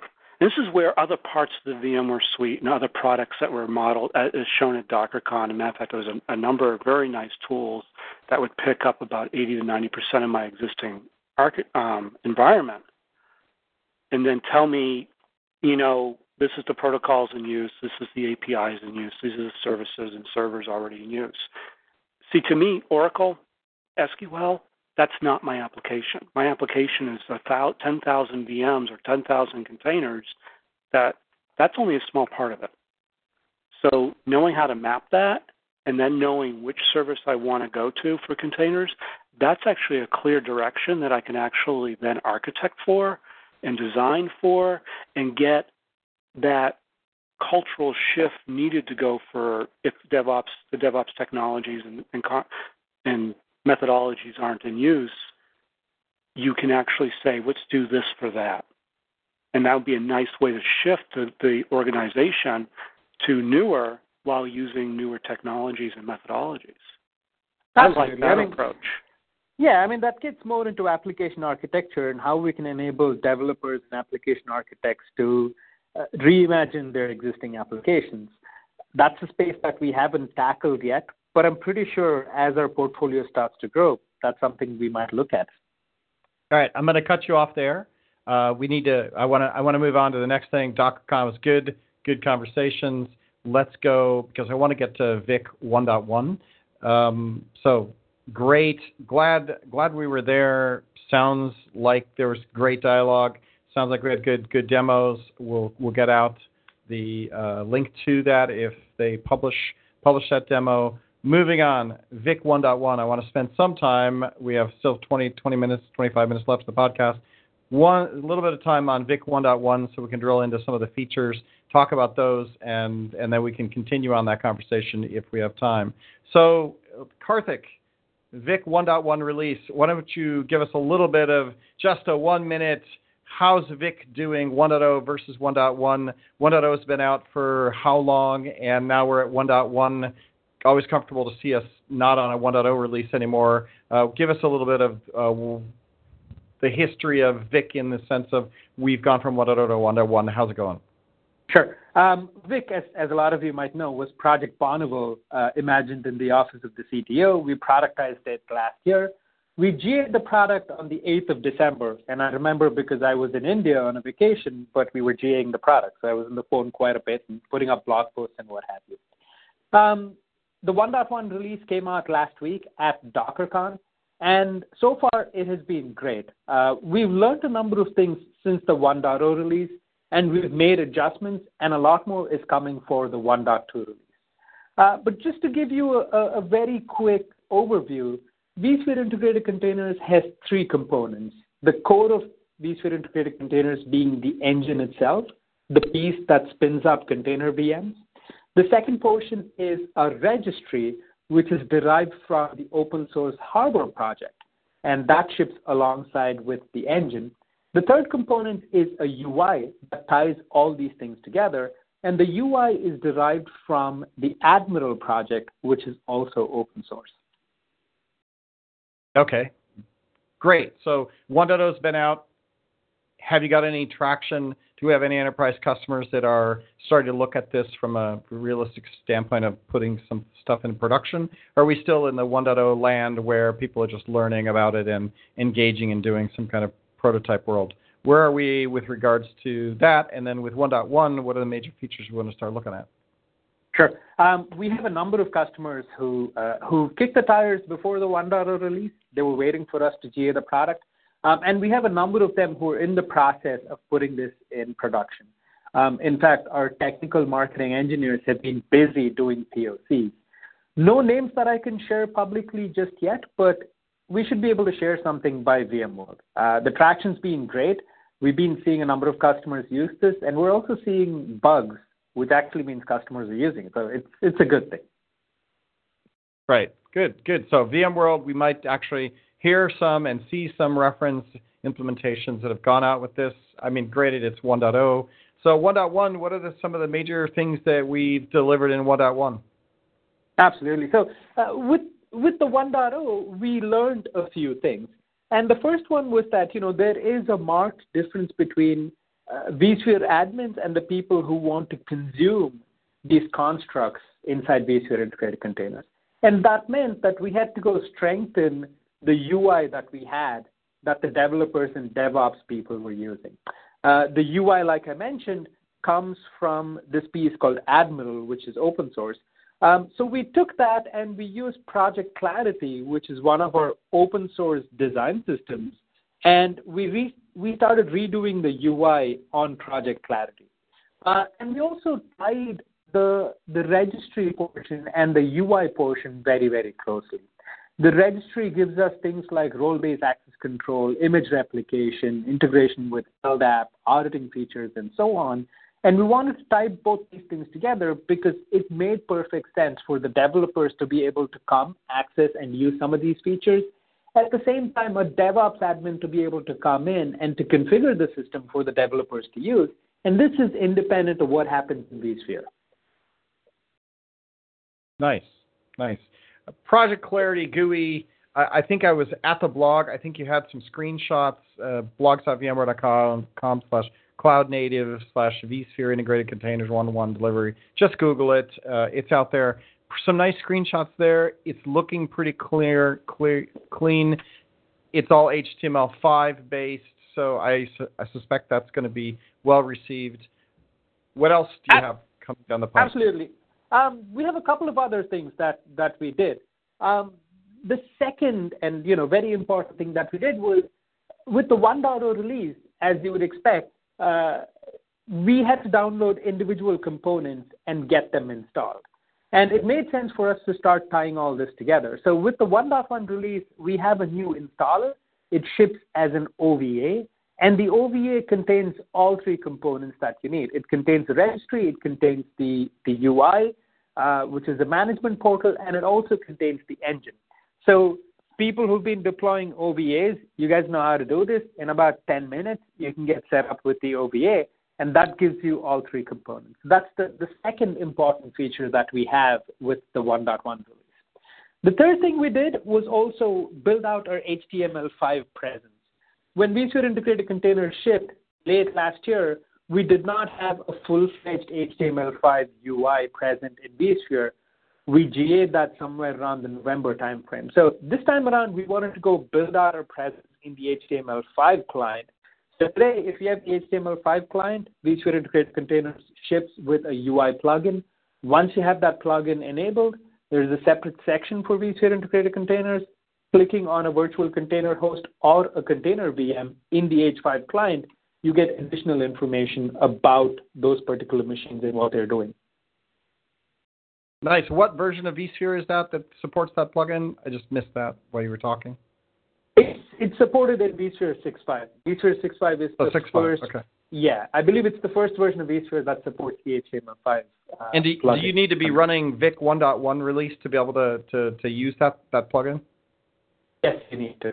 This is where other parts of the VMware suite and other products that were modeled, as shown at DockerCon, and matter of fact, there was a, a number of very nice tools that would pick up about 80 to 90 percent of my existing arch- um, environment and then tell me, you know, this is the protocols in use, this is the APIs in use, these are the services and servers already in use. See, to me, Oracle, SQL, that's not my application. My application is a 10,000 VMs or 10,000 containers. That that's only a small part of it. So knowing how to map that and then knowing which service I want to go to for containers, that's actually a clear direction that I can actually then architect for and design for and get that cultural shift needed to go for if DevOps the DevOps technologies and and, and methodologies aren't in use, you can actually say, let's do this for that. And that would be a nice way to shift the, the organization to newer while using newer technologies and methodologies. Absolutely. I like that I mean, approach. Yeah, I mean that gets more into application architecture and how we can enable developers and application architects to uh, reimagine their existing applications. That's a space that we haven't tackled yet, but I'm pretty sure as our portfolio starts to grow, that's something we might look at. All right, I'm going to cut you off there. Uh, we need to. I want to. Move on to the next thing. DockerCon was good. Good conversations. Let's go because I want to get to VIC 1.1. Um, so great. Glad glad we were there. Sounds like there was great dialogue. Sounds like we had good good demos. We'll get out the uh, link to that if they publish publish that demo. Moving on, VIC 1.1. I want to spend some time. We have still 20 20 minutes, 25 minutes left of the podcast. One a little bit of time on VIC 1.1 so we can drill into some of the features, talk about those, and and then we can continue on that conversation if we have time. So, Karthik, VIC 1.1 release. Why don't you give us a little bit of just a one minute? How's VIC doing 1.0 versus 1.1? 1.0 has been out for how long? And now we're at 1.1. Always comfortable to see us not on a 1.0 release anymore. Uh, give us a little bit of uh, the history of VIC in the sense of we've gone from 1.0 to 1.1. How's it going? Sure. Um, VIC, as, as a lot of you might know, was Project Bonneville uh, imagined in the office of the CTO. We productized it last year. we GA'd the product on the 8th of December, and I remember because I was in India on a vacation, but we were GAing the product, so I was on the phone quite a bit and putting up blog posts and what have you. Um, the 1.1 release came out last week at DockerCon, and so far it has been great. Uh, we've learned a number of things since the 1.0 release, and we've made adjustments, and a lot more is coming for the 1.2 release. Uh, but just to give you a, a very quick overview, vSphere integrated containers has three components. The core of vSphere integrated containers being the engine itself, the piece that spins up container VMs. The second portion is a registry, which is derived from the open source Harbor project, and that ships alongside with the engine. The third component is a UI that ties all these things together, and the UI is derived from the Admiral project, which is also open source. Okay, great. So 1.0 has been out. Have you got any traction? Do we have any enterprise customers that are starting to look at this from a realistic standpoint of putting some stuff in production? Are we still in the 1.0 land where people are just learning about it and engaging and doing some kind of prototype world? Where are we with regards to that? And then with 1.1, what are the major features we want to start looking at? Sure. Um, we have a number of customers who uh, who kicked the tires before the 1.0 release. They were waiting for us to GA the product, um, and we have a number of them who are in the process of putting this in production. Um, in fact, our technical marketing engineers have been busy doing POCs. No names that I can share publicly just yet, but we should be able to share something by VMworld. Uh, the traction's been great. We've been seeing a number of customers use this, and we're also seeing bugs which actually means customers are using it. So it's it's a good thing. Right. Good. Good. So VMworld, we might actually hear some and see some reference implementations that have gone out with this. I mean, granted, it's 1.0. So 1.1, what are the, some of the major things that we've delivered in 1.1? Absolutely. So uh, with with the 1.0, we learned a few things. And the first one was that you know there is a marked difference between uh, vSphere admins and the people who want to consume these constructs inside vSphere integrated containers. And that meant that we had to go strengthen the UI that we had that the developers and DevOps people were using. Uh, the UI, like I mentioned, comes from this piece called Admiral, which is open source. Um, so we took that and we used Project Clarity, which is one of our open source design systems, and we re- we started redoing the UI on Project Clarity. Uh, and we also tied the, the registry portion and the UI portion very, very closely. The registry gives us things like role-based access control, image replication, integration with LDAP, auditing features, and so on. And we wanted to tie both these things together because it made perfect sense for the developers to be able to come, access, and use some of these features, at the same time, a DevOps admin to be able to come in and to configure the system for the developers to use. And this is independent of what happens in vSphere. Nice, nice. Project Clarity GUI. I, I, think I was at the blog. I think you had some screenshots. Uh, blogs.vmware.com slash cloud native slash vSphere integrated containers one to one delivery. Just Google it. Uh, it's out there some nice screenshots there. It's looking pretty clear, clear, clean. It's all HTML5 based, so I, su- I suspect that's going to be well received. What else do you have coming down the pipe? Absolutely. Um, we have a couple of other things that, that we did. Um, the second and you know very important thing that we did was with the 1.0 release, as you would expect, uh, we had to download individual components and get them installed. And it made sense for us to start tying all this together. So with the 1.1 release, we have a new installer. It ships as an OVA, and the OVA contains all three components that you need. It contains the registry, it contains the, the UI, uh, which is the management portal, and it also contains the engine. So people who've been deploying OVAs, you guys know how to do this. In about 10 minutes, you can get set up with the OVA and that gives you all three components. That's the, the second important feature that we have with the 1.1 release. The third thing we did was also build out our HTML5 presence. When vSphere integrated containers shipped late last year, we did not have a full-fledged HTML5 UI present in vSphere. We GA'd that somewhere around the November timeframe. So this time around, we wanted to go build out our presence in the HTML5 client. So today, if you have the HTML5 client, vSphere Integrated Containers ships with a UI plugin. Once you have that plugin enabled, there's a separate section for vSphere Integrated Containers. Clicking on a virtual container host or a container VM in the H5 client, you get additional information about those particular machines and what they're doing. Nice. What version of vSphere is that that supports that plugin? I just missed that while you were talking. It's, it's supported in vSphere 6.5. vSphere 6.5 is oh, the 6, first. Okay. Yeah, I believe it's the first version of vSphere that supports the HTML5. Uh, and do, do, you need to be running VIC 1.1 release to be able to, to, to use that, that plugin? Yes, you need to.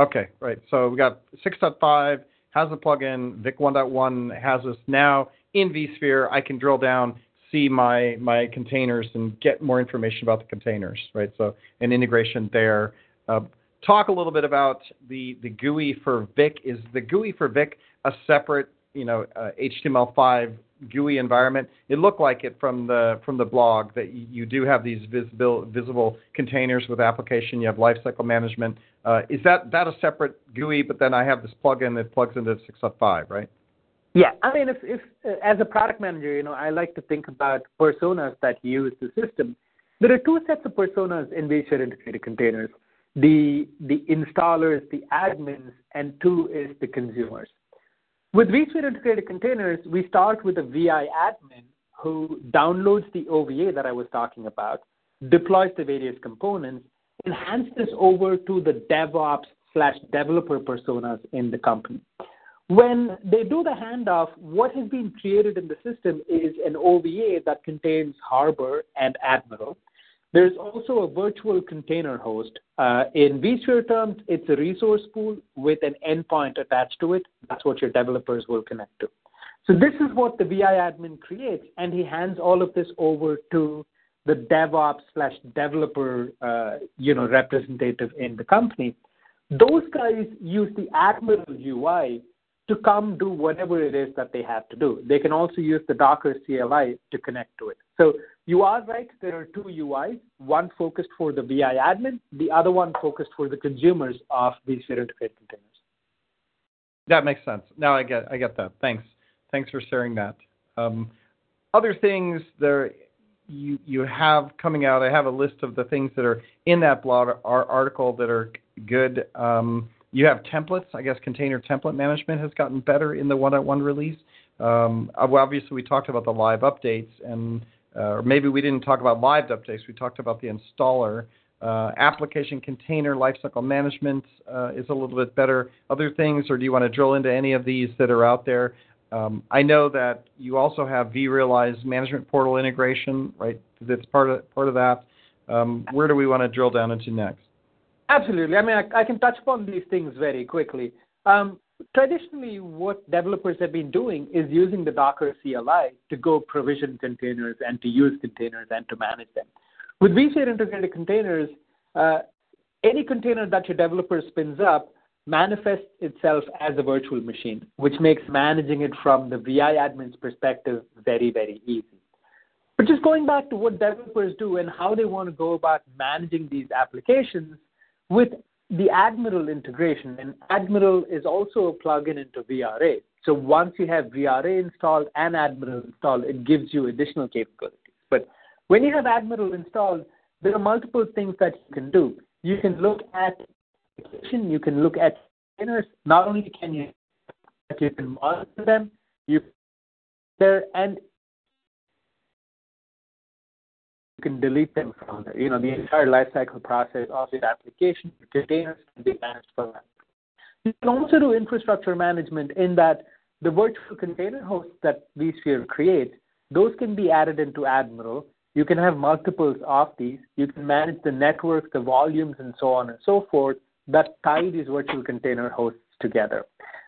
Okay, right. So we got 6.5 has a plugin. VIC 1.1 has this now in vSphere. I can drill down, see my my containers, and get more information about the containers. Right. So an integration there. Uh, talk a little bit about the the GUI for VIC. Is the GUI for VIC a separate you know uh, HTML5 GUI environment. It looked like it from the from the blog that you do have these visible visible containers with application. You have lifecycle management. Uh, is that that a separate GUI? But then I have this plugin that plugs into 6.5, right? Yeah, I mean, if if uh, as a product manager, you know, I like to think about personas that use the system. There are two sets of personas in vSphere integrated containers: the the installers, the admins, and two is the consumers. With vSphere integrated containers, we start with a VI admin who downloads the OVA that I was talking about, deploys the various components, and hands this over to the DevOps slash developer personas in the company. When they do the handoff, what has been created in the system is an OVA that contains Harbor and Admiral. There's also a virtual container host. Uh, in vSphere terms, it's a resource pool with an endpoint attached to it. That's what your developers will connect to. So this is what the VI admin creates, and he hands all of this over to the DevOps slash developer, uh, you know, representative in the company. Those guys use the Admiral UI to come do whatever it is that they have to do. They can also use the Docker CLI to connect to it. So you are right, there are two UIs, one focused for the VI admin, the other one focused for the consumers of vSphere integrated containers. That makes sense. Now I get I get that. Thanks. Thanks for sharing that. Um, other things there you you have coming out. I have a list of the things that are in that blog article that are good. Um, you have templates. I guess container template management has gotten better in the 1.1 release. Um, obviously, we talked about the live updates, and uh, or maybe we didn't talk about live updates. We talked about the installer. Uh, application container lifecycle management uh, is a little bit better. Other things, or do you want to drill into any of these that are out there? Um, I know that you also have vRealize management portal integration, right? That's part of part of that. Um, where do we want to drill down into next? Absolutely. I mean, I, I can touch upon these things very quickly. Um, traditionally, what developers have been doing is using the Docker CLI to go provision containers and to use containers and to manage them. With vSphere integrated containers, uh, any container that your developer spins up manifests itself as a virtual machine, which makes managing it from the VI admin's perspective very, very easy. But just going back to what developers do and how they want to go about managing these applications, with the Admiral integration, and Admiral is also a plugin into VRA. So once you have VRA installed and Admiral installed, it gives you additional capabilities. But when you have Admiral installed, there are multiple things that you can do. You can look at you can look at containers. Not only can you you can monitor them, you there and you can delete them from there. You know, the entire lifecycle process of your application, containers can be managed from that. You can also do infrastructure management in that the virtual container hosts that vSphere creates, those can be added into Admiral. You can have multiples of these. You can manage the network, the volumes, and so on and so forth that tie these virtual container hosts together.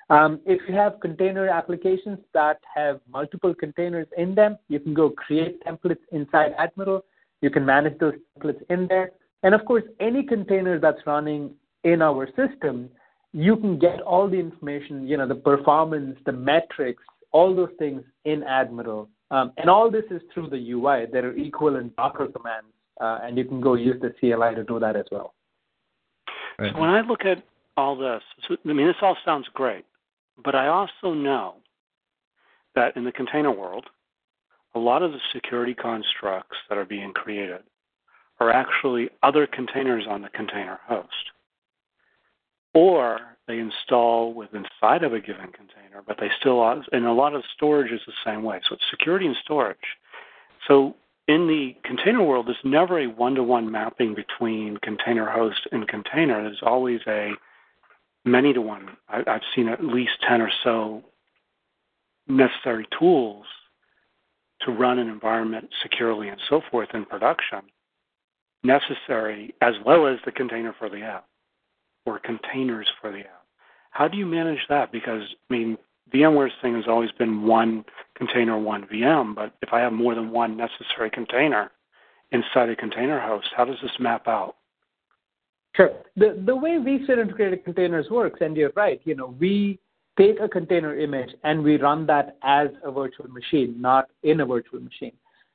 Um, if you have container applications that have multiple containers in them, you can go create templates inside Admiral you can manage those templates in there. And of course, any container that's running in our system, you can get all the information, you know, the performance, the metrics, all those things in Admiral Um, and all this is through the UI. There are equivalent Docker commands, uh, and you can go use the CLI to do that as well. Right. So when I look at all this, so, I mean, this all sounds great, but I also know that in the container world, a lot of the security constructs that are being created are actually other containers on the container host. Or they install with inside of a given container, but they still, and a lot of storage is the same way. So it's security and storage. So in the container world, there's never a one to one mapping between container host and container. There's always a many to one. I've seen at least 10 or so necessary tools to run an environment securely and so forth in production necessary as well as the container for the app or containers for the app. How do you manage that? Because, I mean, VMware's thing has always been one container, one VM, but if I have more than one necessary container inside a container host, how does this map out? Sure. The the way vSphere integrated containers works, and you're right, you know, we take a container image and we run that as a virtual machine, not in a virtual machine.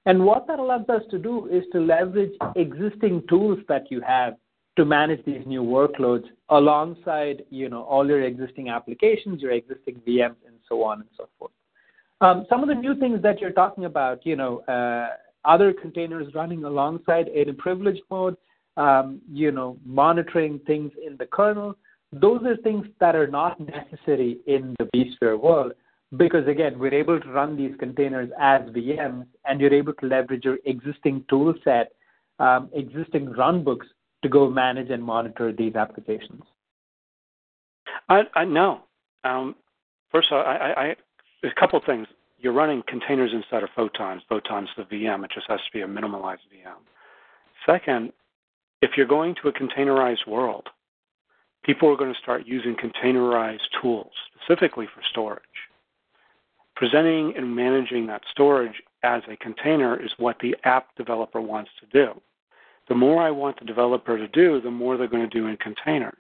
And what that allows us to do is to leverage existing tools that you have to manage these new workloads alongside, you know, all your existing applications, your existing VMs, and so on and so forth. Um, some of the new things that you're talking about, you know, uh, other containers running alongside in a privilege mode, um, you know, monitoring things in the kernel, those are things that are not necessary in the vSphere world because again, we're able to run these containers as VMs, and you're able to leverage your existing tool set, um, existing runbooks to go manage and monitor these applications. I, know. Um, first of all, I, a couple of things. You're running containers inside of Photons. Photons the VM. It just has to be a minimalized VM. Second, if you're going to a containerized world, people are going to start using containerized tools specifically for storage. Presenting and managing that storage as a container is what the app developer wants to do. The more I want the developer to do, the more they're going to do in containers,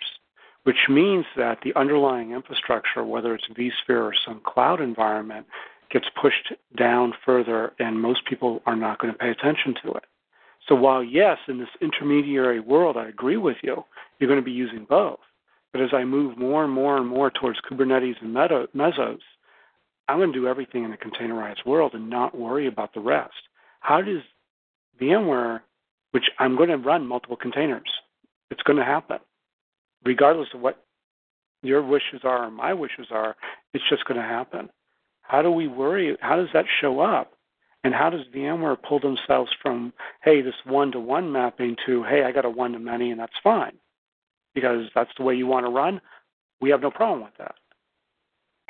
which means that the underlying infrastructure, whether it's vSphere or some cloud environment, gets pushed down further, and most people are not going to pay attention to it. So while yes, in this intermediary world, I agree with you, you're going to be using both. But as I move more and more and more towards Kubernetes and Mesos, I'm going to do everything in a containerized world and not worry about the rest. How does VMware, which I'm going to run multiple containers, it's going to happen, regardless of what your wishes are or my wishes are, it's just going to happen. How do we worry? How does that show up? And how does VMware pull themselves from, hey, this one to one mapping to, hey, I got a one to many and that's fine because that's the way you want to run? We have no problem with that.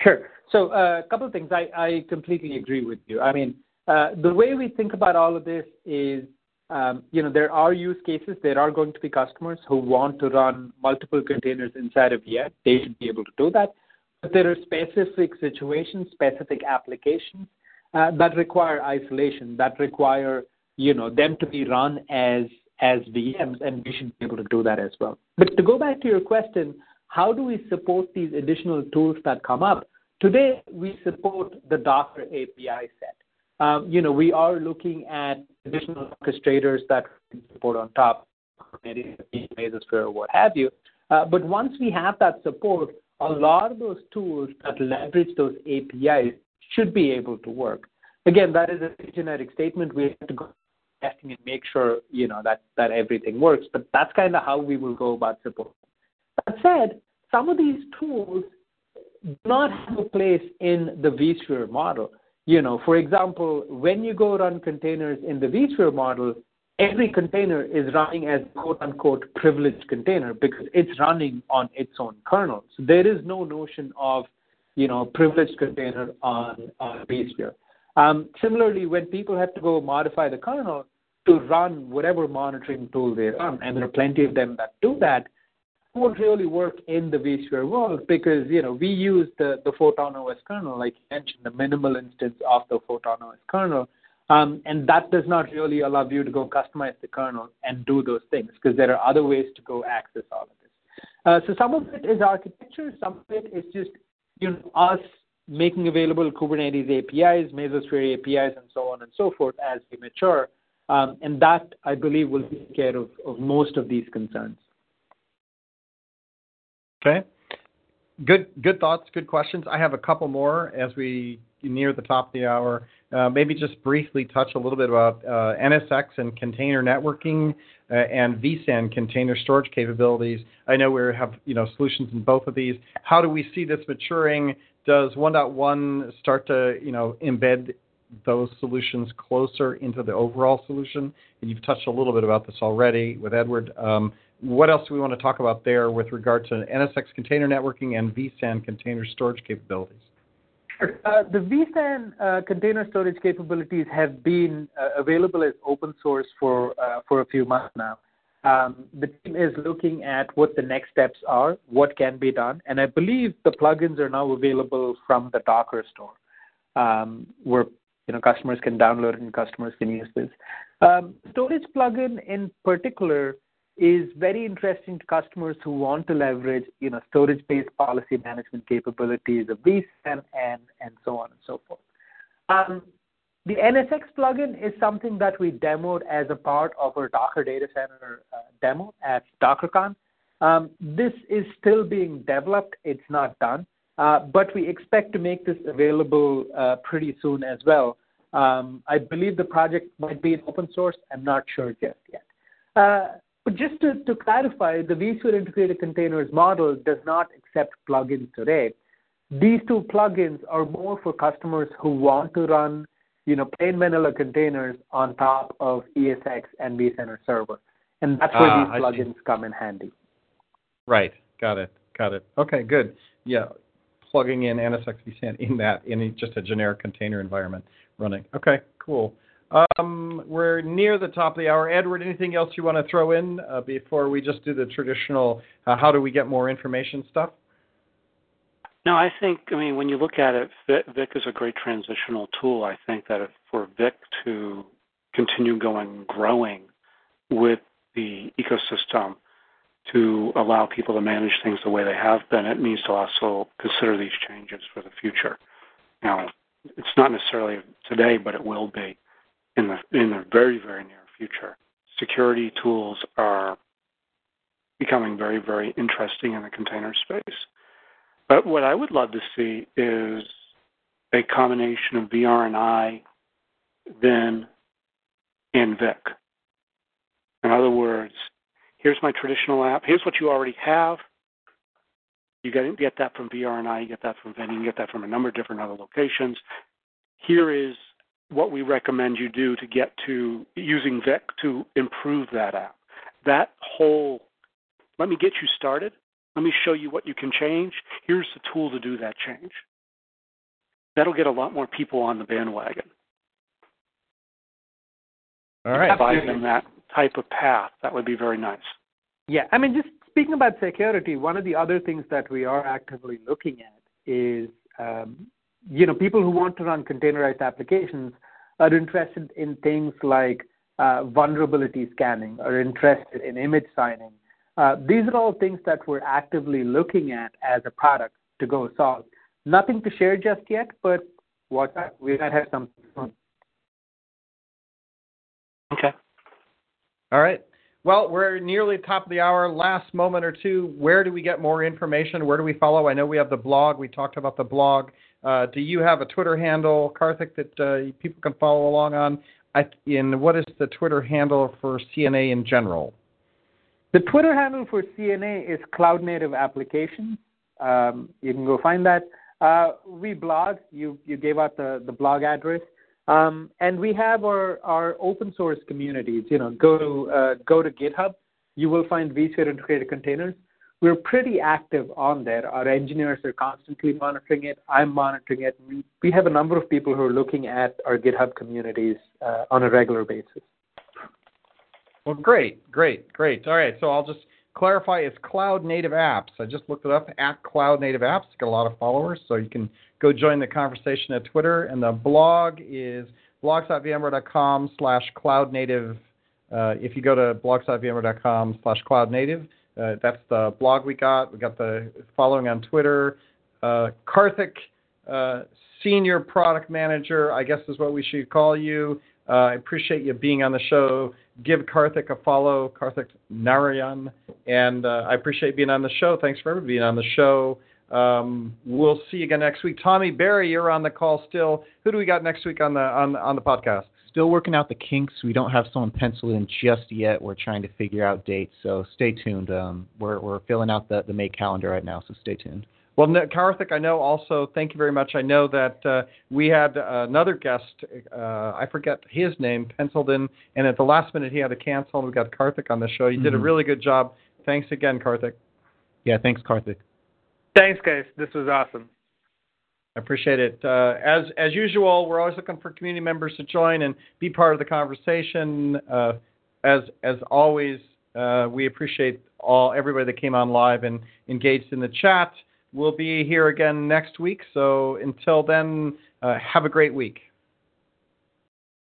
Sure. So uh, a couple of things. I, I completely agree with you. I mean, uh, the way we think about all of this is, um, you know, there are use cases. There are going to be customers who want to run multiple containers inside of VM. They should be able to do that. But there are specific situations, specific applications uh, that require isolation, that require, you know, them to be run as as VMs, and we should be able to do that as well. But to go back to your question, how do we support these additional tools that come up? Today, we support the Docker API set. Um, you know, we are looking at additional orchestrators that support on top, Mesosphere, or what have you. Uh, but once we have that support, a lot of those tools that leverage those APIs should be able to work. Again, that is a generic statement. We have to go testing and make sure you know that that everything works. But that's kind of how we will go about support. That said, some of these tools do not have a place in the vSphere model. You know, for example, when you go run containers in the vSphere model, every container is running as quote unquote privileged container because it's running on its own kernel. So there is no notion of, you know, privileged container on, on vSphere. Um, similarly, when people have to go modify the kernel to run whatever monitoring tool they run, and there are plenty of them that do that, won't really work in the vSphere world because you know we use the the Photon OS kernel, like you mentioned, the minimal instance of the Photon OS kernel, um, and that does not really allow you to go customize the kernel and do those things because there are other ways to go access all of this. Uh, so some of it is architecture, some of it is just you know us making available Kubernetes APIs, Mesosphere APIs, and so on and so forth as we mature. Um, and that, I believe, will take care of, most of these concerns. Okay. Good, good thoughts, good questions. I have a couple more as we near the top of the hour. Uh, maybe just briefly touch a little bit about uh, NSX and container networking uh, and vSAN container storage capabilities. I know we have you know solutions in both of these. How do we see this maturing? Does 1.1 start to you know embed those solutions closer into the overall solution? And you've touched a little bit about this already with Edward. Um, what else do we want to talk about there with regard to NSX container networking and vSAN container storage capabilities? Uh, the vSAN uh, container storage capabilities have been uh, available as open source for uh, for a few months now. Um, the team is looking at what the next steps are, what can be done, and I believe the plugins are now available from the Docker store, um, where you know customers can download and customers can use this. Um, storage plugin in particular is very interesting to customers who want to leverage, you know, storage-based policy management capabilities of vSAN and, and and so on and so forth. Um, the NSX plugin is something that we demoed as a part of our Docker data center uh, demo at DockerCon. Um, this is still being developed. It's not done. Uh, but we expect to make this available uh, pretty soon as well. Um, I believe the project might be open source. I'm not sure just yet. Uh, but just to, to clarify, the vSphere integrated containers model does not accept plugins today. These two plugins are more for customers who want to run, you know, plain vanilla containers on top of ESX and vCenter server. And that's where ah, these plugins come in handy. Right. Got it. Got it. Okay, good. Yeah. Plugging in NSX vSAN in that, in just a generic container environment running. Okay, cool. Um, we're near the top of the hour. Edward, anything else you want to throw in uh, before we just do the traditional uh, how do we get more information stuff? No, I think, I mean, when you look at it, VIC is a great transitional tool. I think that for VIC to continue going, growing with the ecosystem to allow people to manage things the way they have been, it needs to also consider these changes for the future. Now, it's not necessarily today, but it will be in the in the very very near future. Security tools are becoming very very interesting in the container space. But what I would love to see is a combination of VRNI, then and VIC. In other words, here's my traditional app. Here's what you already have. You get, get that from VRNI, you get that from Venn, you get that from a number of different other locations. Here is what we recommend you do to get to using VIC to improve that app. That whole, let me get you started. Let me show you what you can change. Here's the tool to do that change. That'll get a lot more people on the bandwagon. All right. Provide them that type of path. That would be very nice. Yeah, I mean, just speaking about security, one of the other things that we are actively looking at is um, you know, people who want to run containerized applications are interested in things like uh, vulnerability scanning, are interested in image signing. Uh, these are all things that we're actively looking at as a product to go solve. Nothing to share just yet, but what we might have something soon. Okay. All right. Well, we're nearly top of the hour. Last moment or two. Where do we get more information? Where do we follow? I know we have the blog. We talked about the blog. Uh, do you have a Twitter handle, Karthik, that uh, people can follow along on? I, in what is the Twitter handle for CNA in general? The Twitter handle for CNA is Cloud Native Applications. Um, you can go find that. Uh, we blog. You you gave out the, the blog address, um, and we have our, our open source communities. You know, go to uh, go to GitHub. You will find vSphere integrated containers we're pretty active on there. Our engineers are constantly monitoring it. I'm monitoring it. We have a number of people who are looking at our GitHub communities uh, on a regular basis. Well, great, great, great. All right, so I'll just clarify it's Cloud Native Apps. I just looked it up at Cloud Native Apps. Got a lot of followers, so you can go join the conversation at Twitter. And the blog is blogs.vmware.com slash cloud native. Uh, if you go to blogs.vmware.com slash cloud native, uh, that's the blog we got. We got the following on Twitter. Uh, Karthik, uh, senior product manager, I guess is what we should call you. Uh, I appreciate you being on the show. Give Karthik a follow, Karthik Narayan, and uh, I appreciate being on the show. Thanks for being on the show. Um, we'll see you again next week. Tommy Barry, you're on the call still. Who do we got next week on the on on the podcast? Still working out the kinks. We don't have someone penciled in just yet. We're trying to figure out dates, so stay tuned. Um, we're we're filling out the the May calendar right now, so stay tuned. Well, Karthik, I know also, thank you very much. I know that uh, we had another guest, uh, I forget his name, penciled in, and at the last minute he had to cancel, and we got Karthik on the show. You mm-hmm. did a mm-hmm. really good job. Thanks again, Karthik. Yeah, thanks, Karthik. Thanks, guys. This was awesome. I appreciate it. Uh, as as usual, we're always looking for community members to join and be part of the conversation. Uh, as as always, uh, we appreciate all everybody that came on live and engaged in the chat. We'll be here again next week. So until then, uh, have a great week.